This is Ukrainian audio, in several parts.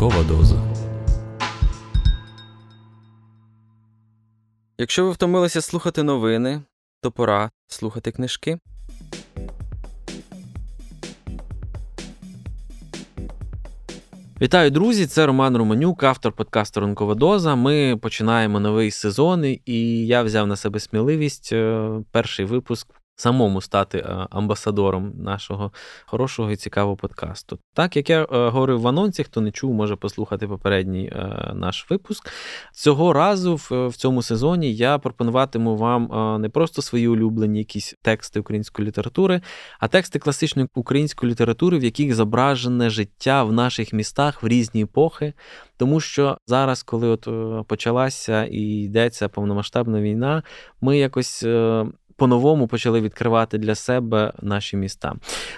Ранкова доза. Якщо ви втомилися слухати новини, то пора слухати книжки. Вітаю, друзі! Це Роман Романюк, автор подкасту Ранкова доза. Ми починаємо новий сезон, і я взяв на себе сміливість е, перший випуск самому стати е, амбасадором нашого хорошого і цікавого подкасту. Так як я е, говорив в анонсі, хто не чув, може послухати попередній е, наш випуск. Цього разу в цьому сезоні я пропонуватиму вам не просто свої улюблені якісь тексти української літератури, а тексти класичної української літератури, в яких зображене життя в наших містах в різні епохи. Тому що зараз, коли от почалася і йдеться повномасштабна війна, ми якось по-новому почали відкривати для себе наші міста.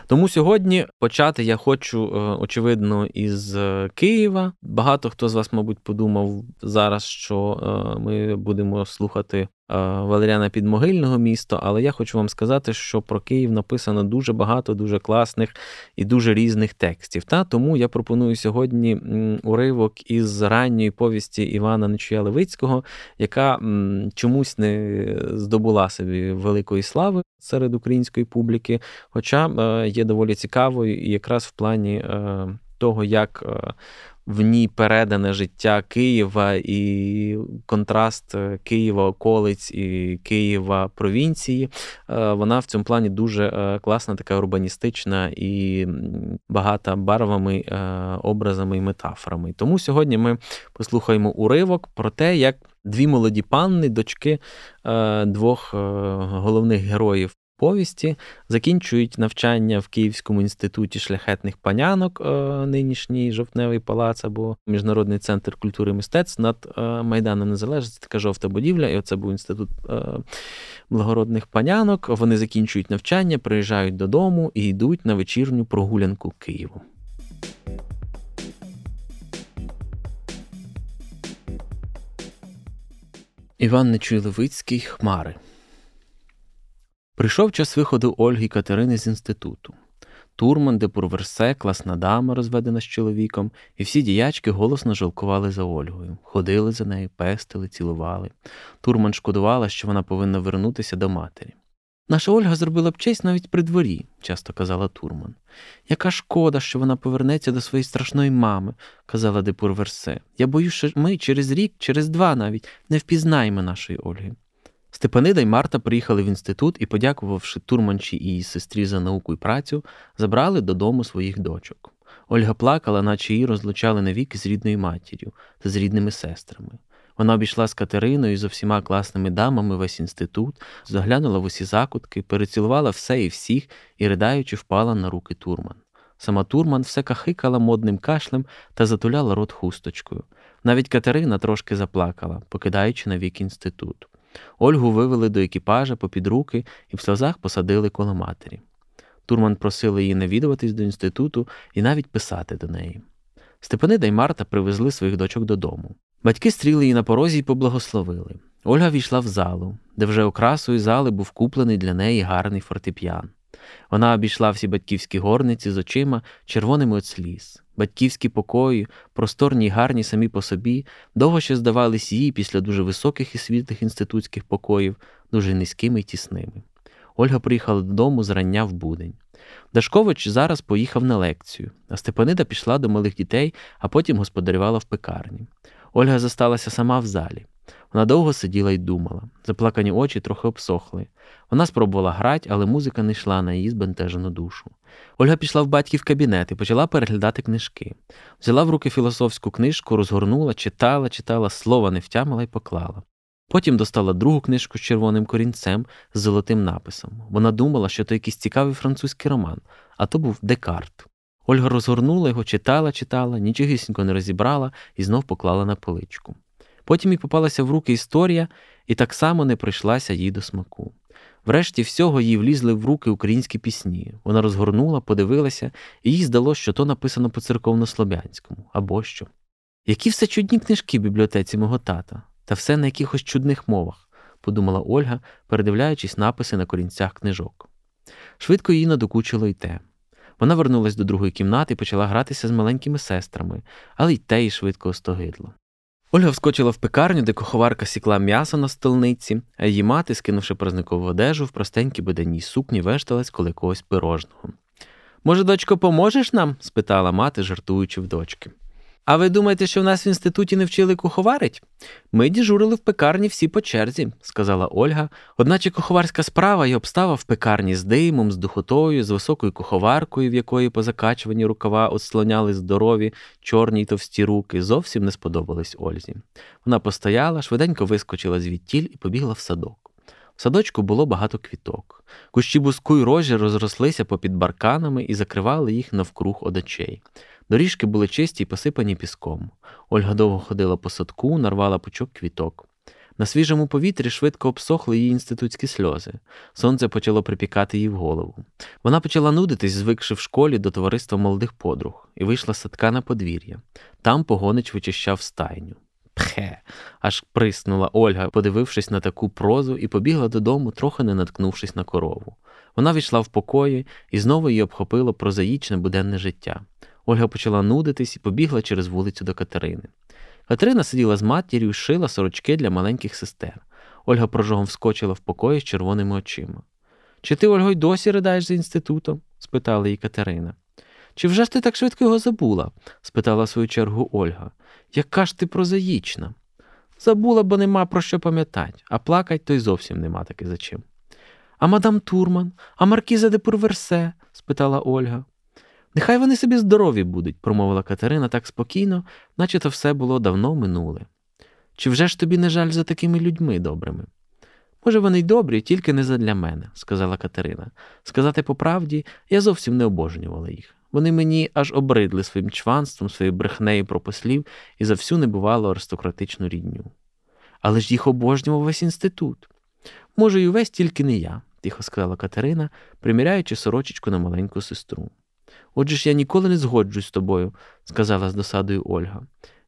Тому сьогодні почати я хочу, е, очевидно, із е, Києва. Багато хто з вас, мабуть, подумав зараз, що е, ми будемо слухати Валеріана Підмогильного місто, але я хочу вам сказати, що про Київ написано дуже багато, дуже класних і дуже різних текстів. Та Тому я пропоную сьогодні уривок із ранньої повісті Івана Нечуя Левицького, яка чомусь не здобула собі великої слави серед української публіки, хоча е, є доволі цікавою і якраз в плані е, того, як в ній передане життя Києва і контраст е, Києва, околиць і Києва провінції. Е, вона в цьому плані дуже е, класна, така урбаністична і багата барвами, образами і метафорами. Тому сьогодні ми послухаємо уривок про те, як. Дві молоді панни, дочки двох головних героїв повісті, закінчують навчання в Київському інституті шляхетних панянок, е, нинішній жовтневий палац або Міжнародний центр культури і мистецтв над е, Майданом Незалежності, така жовта будівля, і оце був інститут е, благородних панянок. Вони закінчують навчання, приїжджають додому і йдуть на вечірню прогулянку Києву. Іван Нечуй-Левицький Хмари Прийшов час виходу Ольги Катерини з інституту. Турман, де Пурверсе, класна дама, розведена з чоловіком, і всі діячки голосно жалкували за Ольгою, ходили за нею, пестили, цілували. Турман шкодувала, що вона повинна вернутися до матері. Наша Ольга зробила б честь навіть при дворі, часто казала Турман. Яка шкода, що вона повернеться до своєї страшної мами, казала де Пурверсе. Я боюсь, що ми через рік, через два навіть не впізнаємо нашої Ольги. Степанида й Марта приїхали в інститут і, подякувавши турманчі і її сестрі за науку і працю, забрали додому своїх дочок. Ольга плакала, наче її розлучали навіки з рідною матір'ю та з рідними сестрами. Вона обійшла з Катериною і з усіма класними дамами весь інститут, заглянула в усі закутки, перецілувала все і всіх і, ridaючи, впала на руки Турман. Сама Турман все кахикала модним кашлем та затуляла рот хусточкою. Навіть Катерина трошки заплакала, покидаючи навік інститут. Ольгу вивели до екіпажа попід руки і в сльозах посадили коло матері. Турман просили її навідуватись до інституту і навіть писати до неї. Степанида й Марта привезли своїх дочок додому. Батьки стріли її на порозі й поблагословили. Ольга війшла в залу, де вже окрасою зали був куплений для неї гарний фортепіан. Вона обійшла всі батьківські горниці з очима, червоними от сліз. Батьківські покої, просторні й гарні самі по собі, довго ще здавались їй після дуже високих і світлих інститутських покоїв, дуже низькими й тісними. Ольга приїхала додому зрання в будень. Дашкович зараз поїхав на лекцію, а Степанида пішла до малих дітей, а потім господарювала в пекарні. Ольга зосталася сама в залі. Вона довго сиділа і думала. Заплакані очі трохи обсохли. Вона спробувала грати, але музика не йшла на її збентежену душу. Ольга пішла в батьків кабінет і почала переглядати книжки. Взяла в руки філософську книжку, розгорнула, читала, читала, слова не втямила і поклала. Потім достала другу книжку з червоним корінцем з золотим написом. Вона думала, що то якийсь цікавий французький роман, а то був Декарт. Ольга розгорнула його, читала, читала, нічогісінько не розібрала і знов поклала на поличку. Потім їй попалася в руки історія і так само не прийшлася їй до смаку. Врешті всього їй влізли в руки українські пісні. Вона розгорнула, подивилася, і їй здалося, що то написано по церковнослов'янському або що. Які все чудні книжки в бібліотеці мого тата, та все на якихось чудних мовах, подумала Ольга, передивляючись написи на корінцях книжок. Швидко їй надокучило й те. Вона вернулась до другої кімнати і почала гратися з маленькими сестрами, але й те їй швидко остогидло. Ольга вскочила в пекарню, де куховарка сікла м'ясо на столниці, а її мати, скинувши празникову одежу, в простенькій буденній сукні вешталась коли когось пирожного. Може, дочко, поможеш нам? спитала мати, жартуючи в дочки. А ви думаєте, що в нас в інституті не вчили куховарить? Ми діжурили в пекарні всі по черзі, сказала Ольга. Одначе куховарська справа і обстава в пекарні з димом, з духотою, з високою куховаркою, в якої по закачуванні рукава отслоняли здорові, чорні й товсті руки, зовсім не сподобались Ользі. Вона постояла, швиденько вискочила звідтіль і побігла в садок. Садочку було багато квіток. Кущі буску й рожі розрослися попід барканами і закривали їх навкруг од очей. Доріжки були чисті й посипані піском. Ольга довго ходила по садку, нарвала пучок квіток. На свіжому повітрі швидко обсохли її інститутські сльози. Сонце почало припікати їй в голову. Вона почала нудитись, звикши в школі до товариства молодих подруг, і вийшла з садка на подвір'я. Там погонич вичищав стайню. Пхе, аж приснула Ольга, подивившись на таку прозу, і побігла додому, трохи не наткнувшись на корову. Вона війшла в покої і знову її обхопило прозаїчне буденне життя. Ольга почала нудитись і побігла через вулицю до Катерини. Катерина сиділа з матір'ю і шила сорочки для маленьких сестер. Ольга прожогом вскочила в покої з червоними очима. Чи ти, Ольго, й досі ридаєш за інститутом? спитала її Катерина. Чи вже ж ти так швидко його забула? спитала в свою чергу Ольга. Яка ж ти прозаїчна? Забула, бо нема про що пам'ятать, а плакать то й зовсім нема таки за чим. А мадам Турман, а маркіза де Пурверсе? спитала Ольга. Нехай вони собі здорові будуть, промовила Катерина так спокійно, наче то все було давно минуле. Чи вже ж тобі не жаль за такими людьми добрими? Може, вони й добрі, тільки не задля мене, сказала Катерина. Сказати по правді, я зовсім не обожнювала їх. Вони мені аж обридли своїм чванством, своєю брехнею про послів і за всю небувалу аристократичну рідню. Але ж їх обожнював весь інститут. Може, й увесь тільки не я, тихо сказала Катерина, приміряючи сорочечку на маленьку сестру. Отже ж я ніколи не згоджусь з тобою, сказала з досадою Ольга.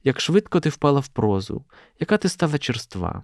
Як швидко ти впала в прозу, яка ти стала черства.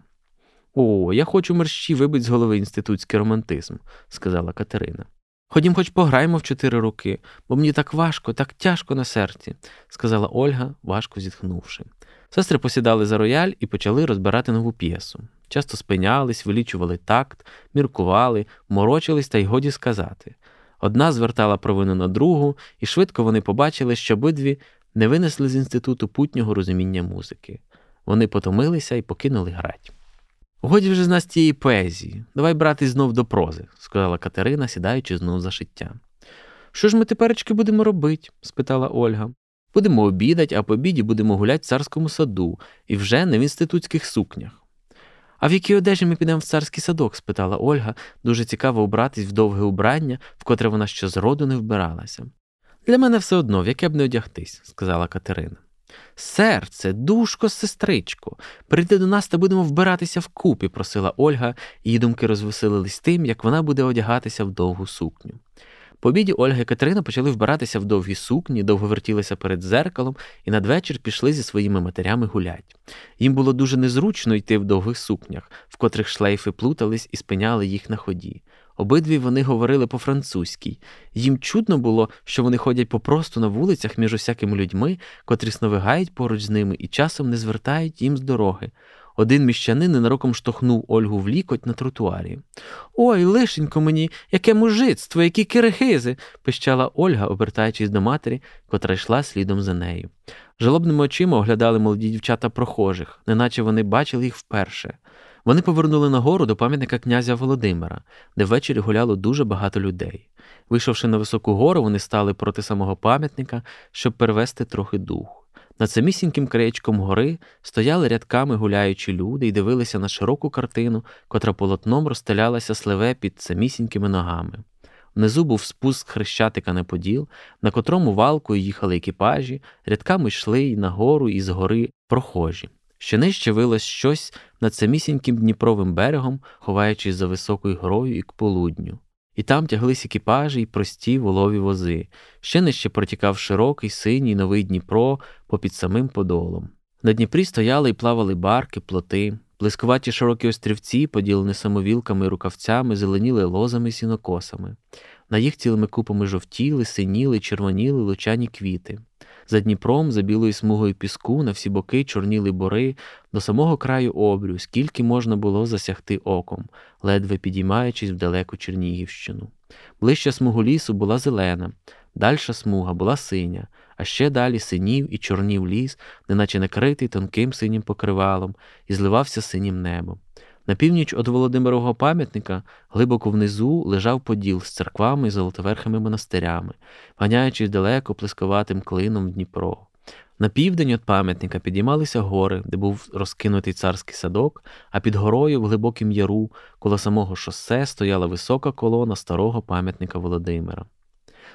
О, я хочу мерщі вибить з голови інститутський романтизм, сказала Катерина. Ходім, хоч пограємо в чотири роки, бо мені так важко, так тяжко на серці, сказала Ольга, важко зітхнувши. Сестри посідали за рояль і почали розбирати нову п'єсу. Часто спинялись, вилічували такт, міркували, морочились та й годі сказати. Одна звертала провину на другу, і швидко вони побачили, що обидві не винесли з інституту путнього розуміння музики. Вони потомилися і покинули грать. Годі вже з нас тієї поезії. Давай брати знов до прози, сказала Катерина, сідаючи знов за шиття. Що ж ми теперечки будемо робити? спитала Ольга. Будемо обідати, а по обіді будемо гуляти в царському саду і вже не в інститутських сукнях. А в якій одежі ми підемо в царський садок? спитала Ольга, дуже цікаво убратись в довге убрання, в котре вона ще зроду не вбиралася. Для мене все одно, в яке б не одягтись, сказала Катерина. Серце, душко, сестричко, прийди до нас та будемо вбиратися вкупі, просила Ольга, її думки розвеселились тим, як вона буде одягатися в довгу сукню. По обіді Ольга і Катерина почали вбиратися в довгі сукні, довго вертілися перед зеркалом і надвечір пішли зі своїми матерями гулять. Їм було дуже незручно йти в довгих сукнях, в котрих шлейфи плутались і спиняли їх на ході. Обидві вони говорили по-французькій. Їм чудно було, що вони ходять попросту на вулицях між усякими людьми, котрі сновигають поруч з ними і часом не звертають їм з дороги. Один міщанин ненароком штовхнув Ольгу в лікоть на тротуарі. Ой, лишенько мені, яке мужицтво, які кирихизи, пищала Ольга, обертаючись до матері, котра йшла слідом за нею. Жалобними очима оглядали молоді дівчата прохожих, неначе вони бачили їх вперше. Вони повернули нагору до пам'ятника князя Володимира, де ввечері гуляло дуже багато людей. Вийшовши на високу гору, вони стали проти самого пам'ятника, щоб перевести трохи дух. Над самісіньким краєчком гори стояли рядками гуляючі люди і дивилися на широку картину, котра полотном розстелялася сливе під самісінькими ногами. Внизу був спуск хрещатика на поділ, на котрому валкою їхали екіпажі, рядками йшли й на гору і з гори прохожі. Ще нижче вилось щось над самісіньким Дніпровим берегом, ховаючись за високою горою і к полудню і там тяглись екіпажі й прості волові вози, ще нижче протікав широкий синій новий Дніпро попід самим подолом. На Дніпрі стояли і плавали барки, плоти, блискуваті широкі острівці, поділені самовілками і рукавцями, зеленіли лозами і сінокосами. На їх цілими купами жовтіли, синіли, червоніли лучані квіти. За Дніпром, за білою смугою піску, на всі боки чорніли бори, до самого краю обрю, скільки можна було засягти оком, ледве підіймаючись в далеку Чернігівщину. Ближча смугу лісу була зелена, дальша смуга була синя, а ще далі синів і чорнів ліс, неначе накритий тонким синім покривалом, і зливався синім небом. На північ від Володимирового пам'ятника глибоко внизу лежав поділ з церквами і золотоверхими монастирями, ганяючись далеко плескуватим клином в Дніпро. На південь від пам'ятника підіймалися гори, де був розкинутий царський садок, а під горою в глибокім яру коло самого шосе стояла висока колона старого пам'ятника Володимира.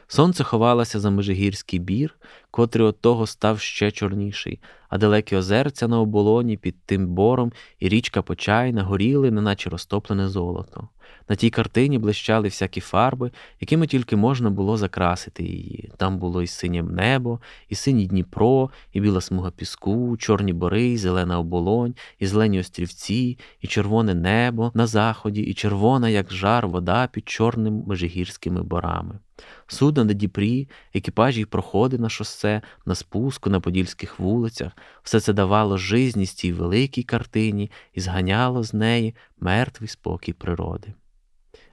Сонце ховалося за межигірський бір, котрий от того став ще чорніший, а далекі озерця на оболоні під тим бором і річка Почайна горіли, неначе розтоплене золото. На тій картині блищали всякі фарби, якими тільки можна було закрасити її. Там було і синє небо, і синій Дніпро, і біла смуга піску, чорні бори, і зелена оболонь, і зелені острівці, і червоне небо на заході, і червона, як жар, вода під чорними межигірськими борами. Судна на Дніпрі, екіпажі й проходи на шосе, на спуску, на подільських вулицях, все це давало жизність цій великій картині і зганяло з неї мертвий спокій природи.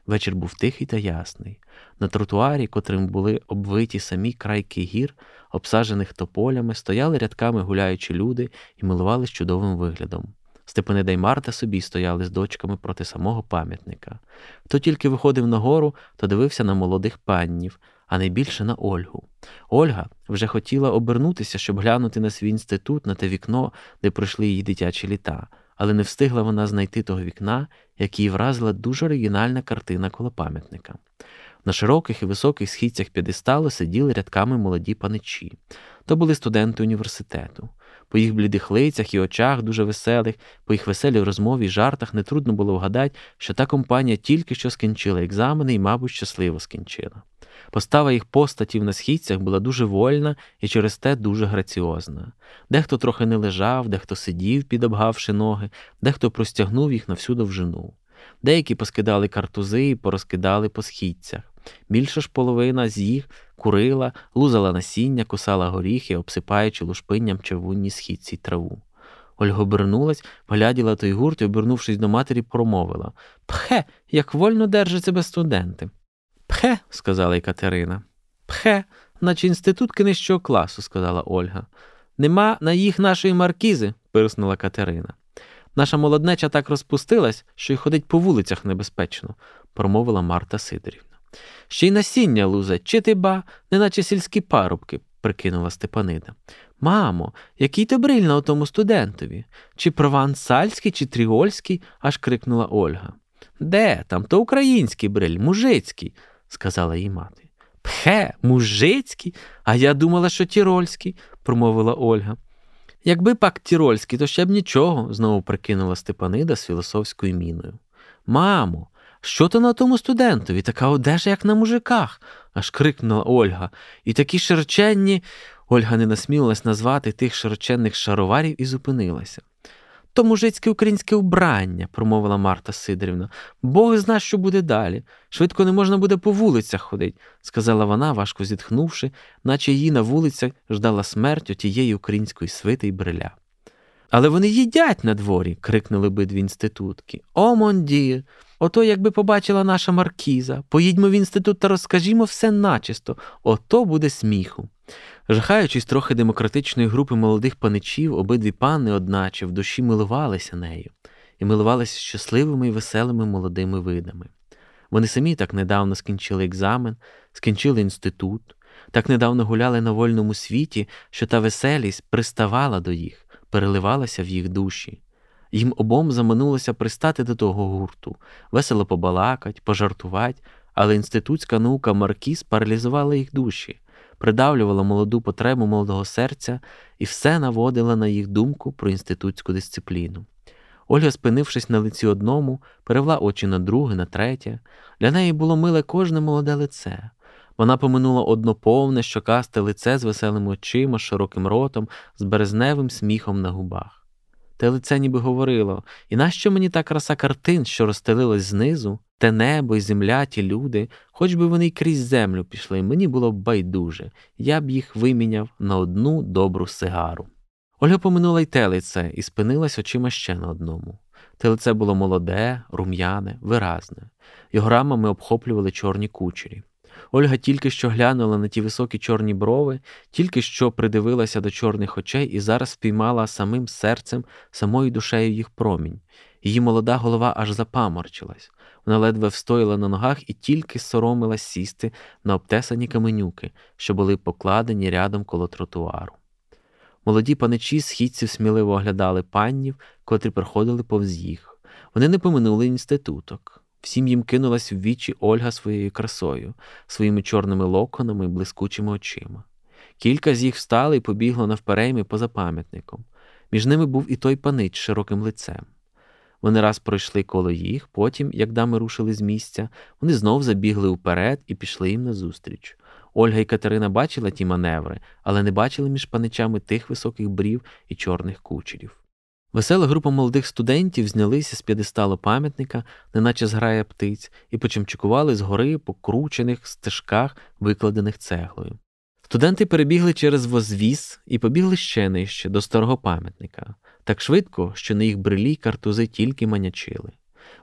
Вечір був тихий та ясний. На тротуарі, котрим були обвиті самі крайки гір, обсаджених тополями, стояли рядками гуляючі люди і милувались чудовим виглядом. Степанида й Марта собі стояли з дочками проти самого пам'ятника. Хто тільки виходив на гору, то дивився на молодих паннів, а найбільше на Ольгу. Ольга вже хотіла обернутися, щоб глянути на свій інститут, на те вікно, де пройшли її дитячі літа, але не встигла вона знайти того вікна, як її вразила дуже оригінальна картина коло пам'ятника. На широких і високих східцях п'єдесталу сиділи рядками молоді паничі. То були студенти університету. По їх блідих лицях і очах, дуже веселих, по їх веселій розмові й жартах нетрудно було вгадати, що та компанія тільки що скінчила екзамени і, мабуть, щасливо скінчила. Постава їх постатів на східцях була дуже вольна і через те дуже граціозна. Дехто трохи не лежав, дехто сидів, підобгавши ноги, дехто простягнув їх на всю довжину. Деякі поскидали картузи і порозкидали по східцях. Більша ж половина з їх курила, лузала насіння, кусала горіхи, обсипаючи лушпинням червонні східці траву. Ольга обернулась, погляділа той гурт і, обернувшись до матері, промовила Пхе, як вольно держать себе студенти. Пхе, сказала й Катерина. Пхе, наче інститутки нижчого класу, сказала Ольга. Нема на їх нашої маркізи, пирснула Катерина. Наша молоднеча так розпустилась, що й ходить по вулицях небезпечно, промовила Марта Сидорівна. Ще й насіння лузать, чи ти ба, неначе сільські парубки, прикинула Степанида. Мамо, який то бриль на отому студентові? Чи провансальський, чи тріольський? аж крикнула Ольга. Де там? То український бриль, мужицький, сказала їй мати. Пхе, мужицький, а я думала, що тірольський, промовила Ольга. Якби пак тірольський, то ще б нічого, знову прикинула Степанида з філософською міною. Мамо, що то на тому студентові, така одежа, як на мужиках, аж крикнула Ольга. І такі широченні. Ольга не насмілилась назвати тих широченних шароварів і зупинилася. То мужицьке українське убрання, промовила Марта Сидорівна. Бог зна, що буде далі. Швидко не можна буде по вулицях ходить, сказала вона, важко зітхнувши, наче її на вулицях ждала смерть отієї української свити й бриля. Але вони їдять на дворі, крикнули обидві інститутки. О, мондір! Ото, якби побачила наша маркіза, поїдьмо в інститут та розкажімо все начисто, ото буде сміху. Жахаючись трохи демократичної групи молодих паничів, обидві пани, одначе, в душі милувалися нею і милувалися щасливими і веселими молодими видами. Вони самі так недавно скінчили екзамен, скінчили інститут, так недавно гуляли на вольному світі, що та веселість приставала до їх, переливалася в їх душі. Їм обом заманулося пристати до того гурту, весело побалакать, пожартувати, але інститутська наука Маркіз паралізувала їх душі, придавлювала молоду потребу молодого серця і все наводила на їх думку про інститутську дисципліну. Ольга, спинившись на лиці одному, перевела очі на друге, на третє. Для неї було миле кожне молоде лице. Вона поминула одноповне, щокасте лице з веселими очима, широким ротом, з березневим сміхом на губах. Те лице ніби говорило, і нащо мені та краса картин, що розстелилась знизу, те небо і земля, ті люди, хоч би вони й крізь землю пішли, мені було б байдуже, я б їх виміняв на одну добру сигару. Ольга поминула й телице і спинилась очима ще на одному. Те лице було молоде, рум'яне, виразне, його рамами обхоплювали чорні кучері. Ольга тільки що глянула на ті високі чорні брови, тільки що придивилася до чорних очей і зараз впіймала самим серцем, самою душею їх промінь. Її молода голова аж запаморчилась. Вона ледве встояла на ногах і тільки соромилась сісти на обтесані каменюки, що були покладені рядом коло тротуару. Молоді паничі східців сміливо оглядали паннів, котрі проходили повз їх. Вони не поминули інституток. Всім їм кинулась в вічі Ольга своєю красою, своїми чорними локонами блискучими очима. Кілька з їх встали і побігло навперейми поза пам'ятником. Між ними був і той панич з широким лицем. Вони раз пройшли коло їх, потім, як дами рушили з місця, вони знов забігли вперед і пішли їм назустріч. Ольга і Катерина бачили ті маневри, але не бачили між паничами тих високих брів і чорних кучерів. Весела група молодих студентів знялися з п'єдесталу пам'ятника, неначе зграє птиць, і почимчикували згори по кручених стежках, викладених цеглою. Студенти перебігли через возвіз і побігли ще нижче до старого пам'ятника, так швидко, що на їх брелі картузи тільки манячили.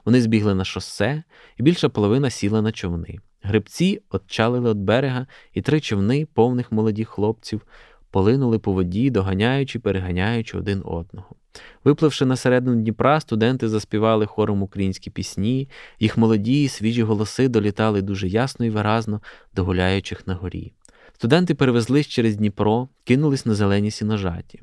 Вони збігли на шосе, і більша половина сіла на човни. Гребці отчалили від берега, і три човни, повних молодих хлопців, полинули по воді, доганяючи, переганяючи один одного. Випливши на середину Дніпра, студенти заспівали хором українські пісні, їх молоді, свіжі голоси долітали дуже ясно і виразно до гуляючих на горі. Студенти перевезлись через Дніпро, кинулись на зелені сіножаті.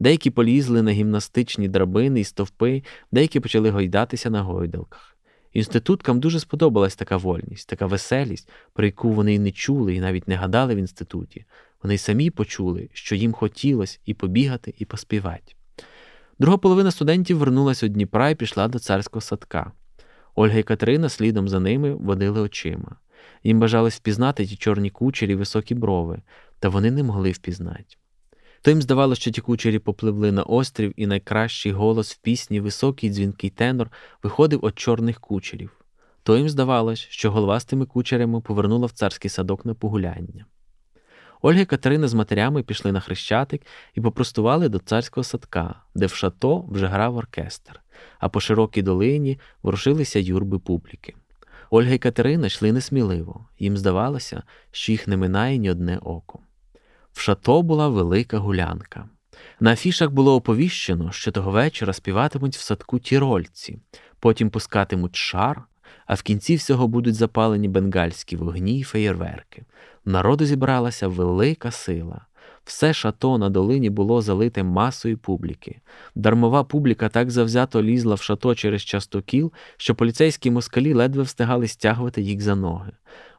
Деякі полізли на гімнастичні драбини і стовпи, деякі почали гойдатися на гойдалках. Інституткам дуже сподобалась така вольність, така веселість, про яку вони й не чули і навіть не гадали в інституті. Вони й самі почули, що їм хотілося і побігати, і поспівати. Друга половина студентів вернулася у Дніпра і пішла до царського садка. Ольга і Катерина слідом за ними водили очима. Їм бажалось впізнати ті чорні кучері високі брови, та вони не могли впізнати. То їм здавалося, що ті кучері попливли на острів, і найкращий голос в пісні, високий дзвінкий тенор, виходив від чорних кучерів. То їм здавалось, що голова з тими кучерями повернула в царський садок на погуляння. Ольга і Катерина з матерями пішли на хрещатик і попростували до царського садка, де в шато вже грав оркестр, а по широкій долині ворушилися юрби публіки. Ольга і Катерина йшли несміливо, їм здавалося, що їх не минає ні одне око. В шато була велика гулянка. На афішах було оповіщено, що того вечора співатимуть в садку тірольці, потім пускатимуть шар, а в кінці всього будуть запалені бенгальські вогні й феєрверки. Народу зібралася велика сила. Все шато на долині було залите масою публіки. Дармова публіка так завзято лізла в шато через частокіл, що поліцейські москалі ледве встигали стягувати їх за ноги.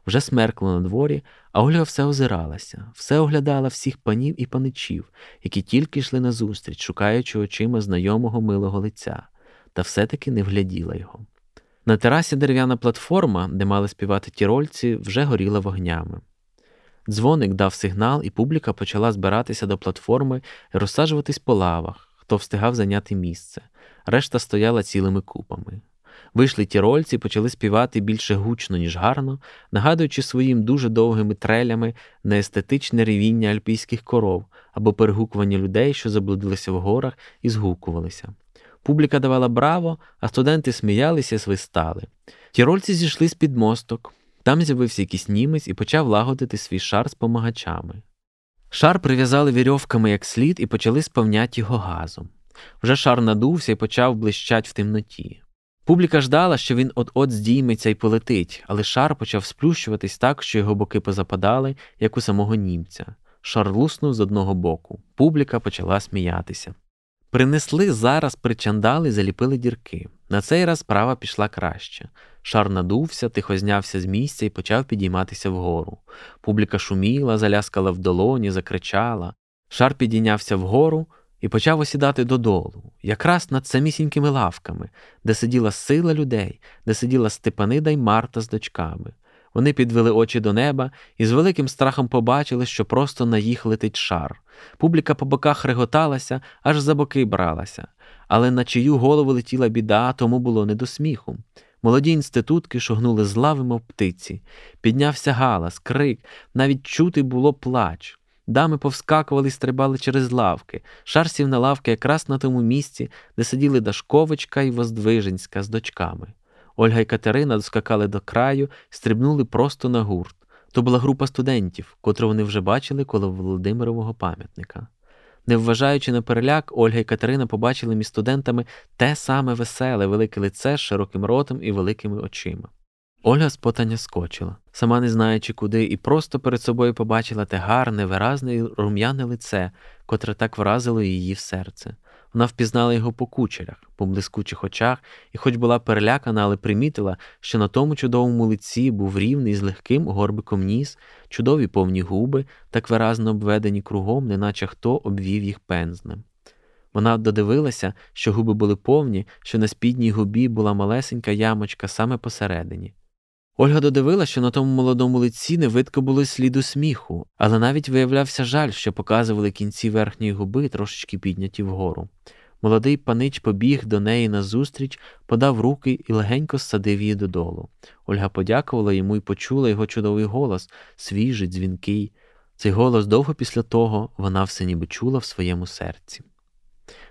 Вже смеркло на дворі, а Ольга все озиралася, все оглядала всіх панів і паничів, які тільки йшли назустріч, шукаючи очима знайомого милого лиця, та все-таки не вгляділа його. На терасі дерев'яна платформа, де мали співати тірольці, вже горіла вогнями. Дзвоник дав сигнал, і публіка почала збиратися до платформи і розсаджуватись по лавах, хто встигав зайняти місце. Решта стояла цілими купами. Вийшли тірольці, почали співати більше гучно, ніж гарно, нагадуючи своїм дуже довгими трелями на естетичне ревіння альпійських коров або перегукування людей, що заблудилися в горах і згукувалися. Публіка давала браво, а студенти сміялися свистали. Тірольці зійшли з під мосток. Там з'явився якийсь німець і почав лагодити свій шар з помагачами. Шар прив'язали вірьовками як слід і почали сповняти його газом. Вже шар надувся і почав блищать в темноті. Публіка ждала, що він от-от здійметься і полетить, але шар почав сплющуватись так, що його боки позападали, як у самого німця. Шар луснув з одного боку. Публіка почала сміятися. Принесли зараз причандали, заліпили дірки. На цей раз справа пішла краще. Шар надувся, тихо знявся з місця і почав підійматися вгору. Публіка шуміла, заляскала в долоні, закричала. Шар підійнявся вгору і почав осідати додолу, якраз над самісінькими лавками, де сиділа сила людей, де сиділа Степанида й Марта з дочками. Вони підвели очі до неба і з великим страхом побачили, що просто на їх летить шар. Публіка по боках реготалася, аж за боки бралася, але на чию голову летіла біда, тому було не до сміху. Молоді інститутки шогнули з лави, мов птиці. Піднявся галас, крик, навіть чути було плач. Дами повскакували і стрибали через лавки. Шар сів на лавки якраз на тому місці, де сиділи Дашковичка і Воздвиженська з дочками. Ольга і Катерина доскакали до краю стрибнули просто на гурт. То була група студентів, котру вони вже бачили коло Володимирового пам'ятника. Не вважаючи на переляк, Ольга і Катерина побачили між студентами те саме веселе, велике лице з широким ротом і великими очима. Ольга з потання скочила, сама не знаючи куди, і просто перед собою побачила те гарне, виразне рум'яне лице, котре так вразило її в серце. Вона впізнала його по кучерях, по блискучих очах, і, хоч була перелякана, але примітила, що на тому чудовому лиці був рівний з легким горбиком ніс, чудові повні губи, так виразно обведені кругом, неначе хто обвів їх пензнем. Вона додивилася, що губи були повні, що на спідній губі була малесенька ямочка саме посередині. Ольга додивила, що на тому молодому лиці не видко було сліду сміху, але навіть виявлявся жаль, що показували кінці верхньої губи трошечки підняті вгору. Молодий панич побіг до неї назустріч, подав руки і легенько ссадив її додолу. Ольга подякувала йому і почула його чудовий голос, свіжий, дзвінкий. Цей голос довго після того вона все ніби чула в своєму серці.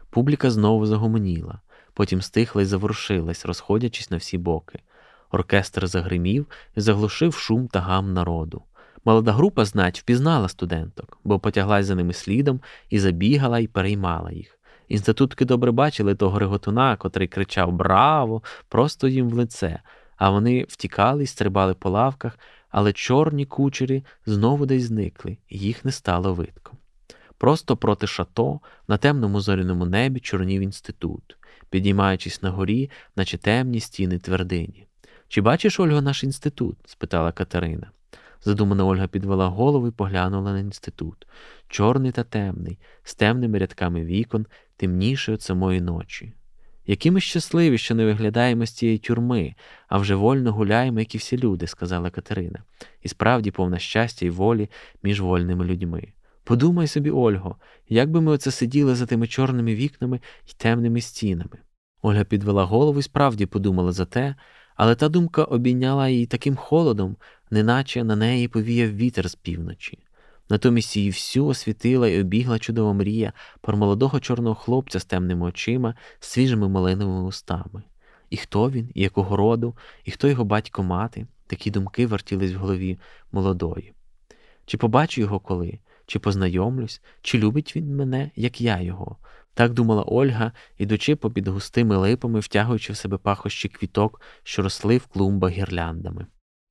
Публіка знову загомоніла, потім стихла і заворушилась, розходячись на всі боки. Оркестр загримів і заглушив шум та гам народу. Молода група, знать, впізнала студенток, бо потяглась за ними слідом і забігала і переймала їх. Інститутки добре бачили того реготуна, котрий кричав Браво! просто їм в лице, а вони втікали і стрибали по лавках, але чорні кучері знову десь зникли, і їх не стало видко. Просто проти шато на темному зоряному небі чорнів інститут, підіймаючись на горі, наче темні стіни твердині. Чи бачиш, Ольга, наш інститут? спитала Катерина. Задумана Ольга підвела голову і поглянула на інститут. Чорний та темний, з темними рядками вікон, темніший от самої ночі. Які ми щасливі, що не виглядаємо з цієї тюрми, а вже вольно гуляємо, як і всі люди, сказала Катерина, і справді повна щастя і волі між вольними людьми. Подумай собі, Ольго, як би ми оце сиділи за тими чорними вікнами і темними стінами. Ольга підвела голову і справді подумала за те, але та думка обійняла її таким холодом, неначе на неї повіяв вітер з півночі. Натомість її всю освітила і обігла чудова мрія про молодого чорного хлопця з темними очима, свіжими малиновими устами. І хто він, і якого роду, і хто його батько мати, такі думки вертілись в голові молодої. Чи побачу його коли, чи познайомлюсь, чи любить він мене, як я його, так думала Ольга, ідучи попід густими липами, втягуючи в себе пахощі квіток, що росли в клумбах гірляндами.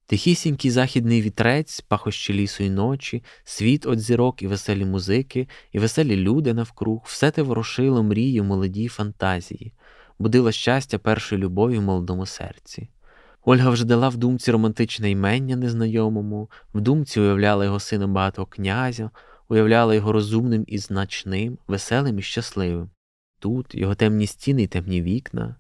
Тихісінький західний вітрець, пахощі лісу й ночі, світ от зірок і веселі музики, і веселі люди навкруг, все те ворушило мрії молодій фантазії, будило щастя першої любові в молодому серці. Ольга вже дала в думці романтичне імення незнайомому, в думці уявляла його сином багатого князя, уявляла його розумним і значним, веселим і щасливим. Тут його темні стіни й темні вікна,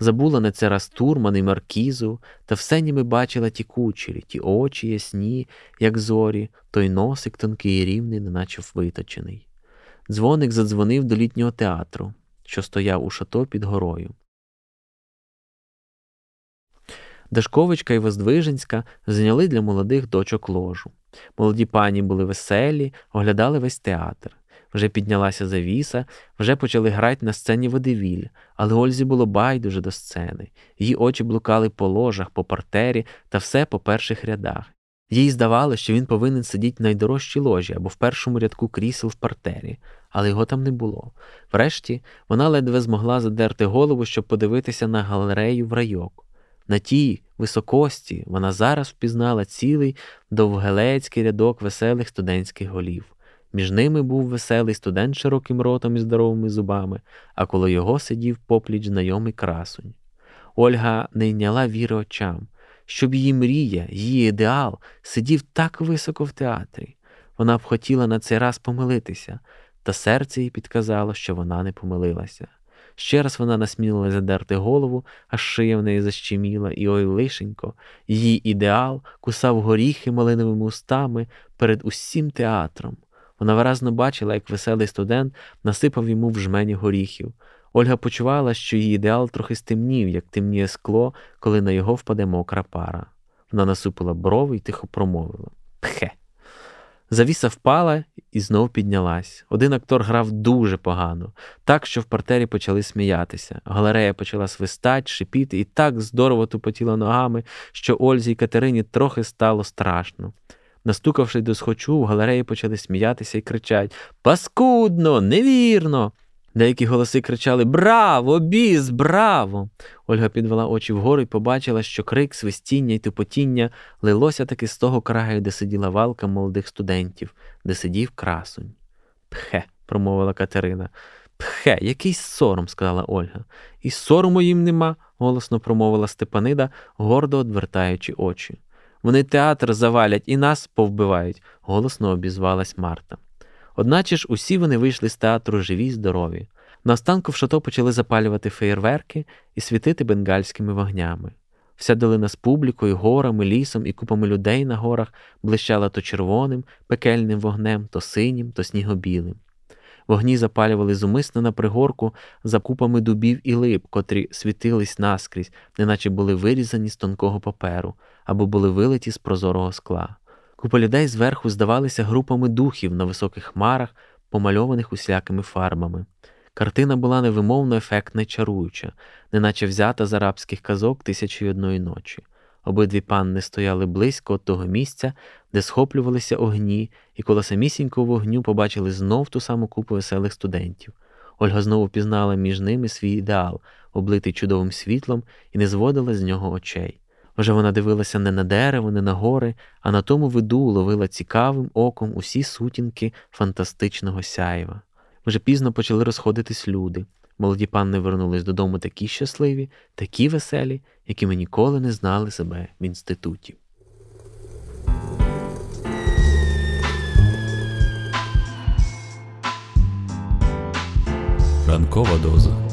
забула на це раз турман і маркізу, та все ніби бачила ті кучері, ті очі ясні, як зорі, той носик тонкий і рівний, неначе виточений. Дзвоник задзвонив до літнього театру, що стояв у шато під горою. Дашковичка і Воздвиженська зайняли для молодих дочок ложу. Молоді пані були веселі, оглядали весь театр. Вже піднялася завіса, вже почали грати на сцені водевіль, але Ользі було байдуже до сцени. Її очі блукали по ложах, по партері та все по перших рядах. Їй здавалося, що він повинен сидіти в найдорожчій ложі або в першому рядку крісел в партері, але його там не було. Врешті вона ледве змогла задерти голову, щоб подивитися на галерею в райок. На тій високості вона зараз впізнала цілий довгелецький рядок веселих студентських голів. Між ними був веселий студент широким ротом і здоровими зубами, а коло його сидів попліч знайомий красунь. Ольга не йняла віри очам, щоб її мрія, її ідеал сидів так високо в театрі. Вона б хотіла на цей раз помилитися, та серце їй підказало, що вона не помилилася. Ще раз вона насмілила задерти голову, аж шия в неї защеміла, і ой лишенько, її ідеал кусав горіхи малиновими устами перед усім театром. Вона виразно бачила, як веселий студент насипав йому в жмені горіхів. Ольга почувала, що її ідеал трохи стемнів, як темніє скло, коли на його впаде мокра пара. Вона насупила брови і тихо промовила Пхе. Завіса впала і знов піднялась. Один актор грав дуже погано, так, що в партері почали сміятися. Галерея почала свистати, шипіти і так здорово тупотіла ногами, що Ользі й Катерині трохи стало страшно. Настукавши до схочу, в галереї почали сміятися і кричать Паскудно, невірно. Деякі голоси кричали Браво, біс, браво! Ольга підвела очі вгору і побачила, що крик, свистіння й тупотіння лилося таки з того краю, де сиділа валка молодих студентів, де сидів красунь. Пхе, промовила Катерина. Пхе, який сором, сказала Ольга. І сорому їм нема, голосно промовила Степанида, гордо одвертаючи очі. Вони театр завалять і нас повбивають, голосно обізвалась Марта. Одначе ж усі вони вийшли з театру живі й здорові. Наостанку в шато почали запалювати феєрверки і світити бенгальськими вогнями. Вся долина з публікою, горами, лісом і купами людей на горах блищала то червоним, пекельним вогнем, то синім, то снігобілим. Вогні запалювали зумисно на пригорку за купами дубів і лип, котрі світились наскрізь, неначе були вирізані з тонкого паперу або були вилиті з прозорого скла. Купа людей зверху здавалися групами духів на високих хмарах, помальованих усілякими фарбами. Картина була невимовно ефектна й чаруюча, неначе взята з арабських казок тисячі одної ночі. Обидві панни стояли близько від того місця, де схоплювалися огні, і коло самісінького вогню побачили знов ту саму купу веселих студентів. Ольга знову пізнала між ними свій ідеал, облитий чудовим світлом, і не зводила з нього очей. Вже вона дивилася не на дерево, не на гори, а на тому виду ловила цікавим оком усі сутінки фантастичного сяєва. Вже пізно почали розходитись люди. Молоді панни вернулись додому такі щасливі, такі веселі, якими ніколи не знали себе в інституті. Ранкова доза.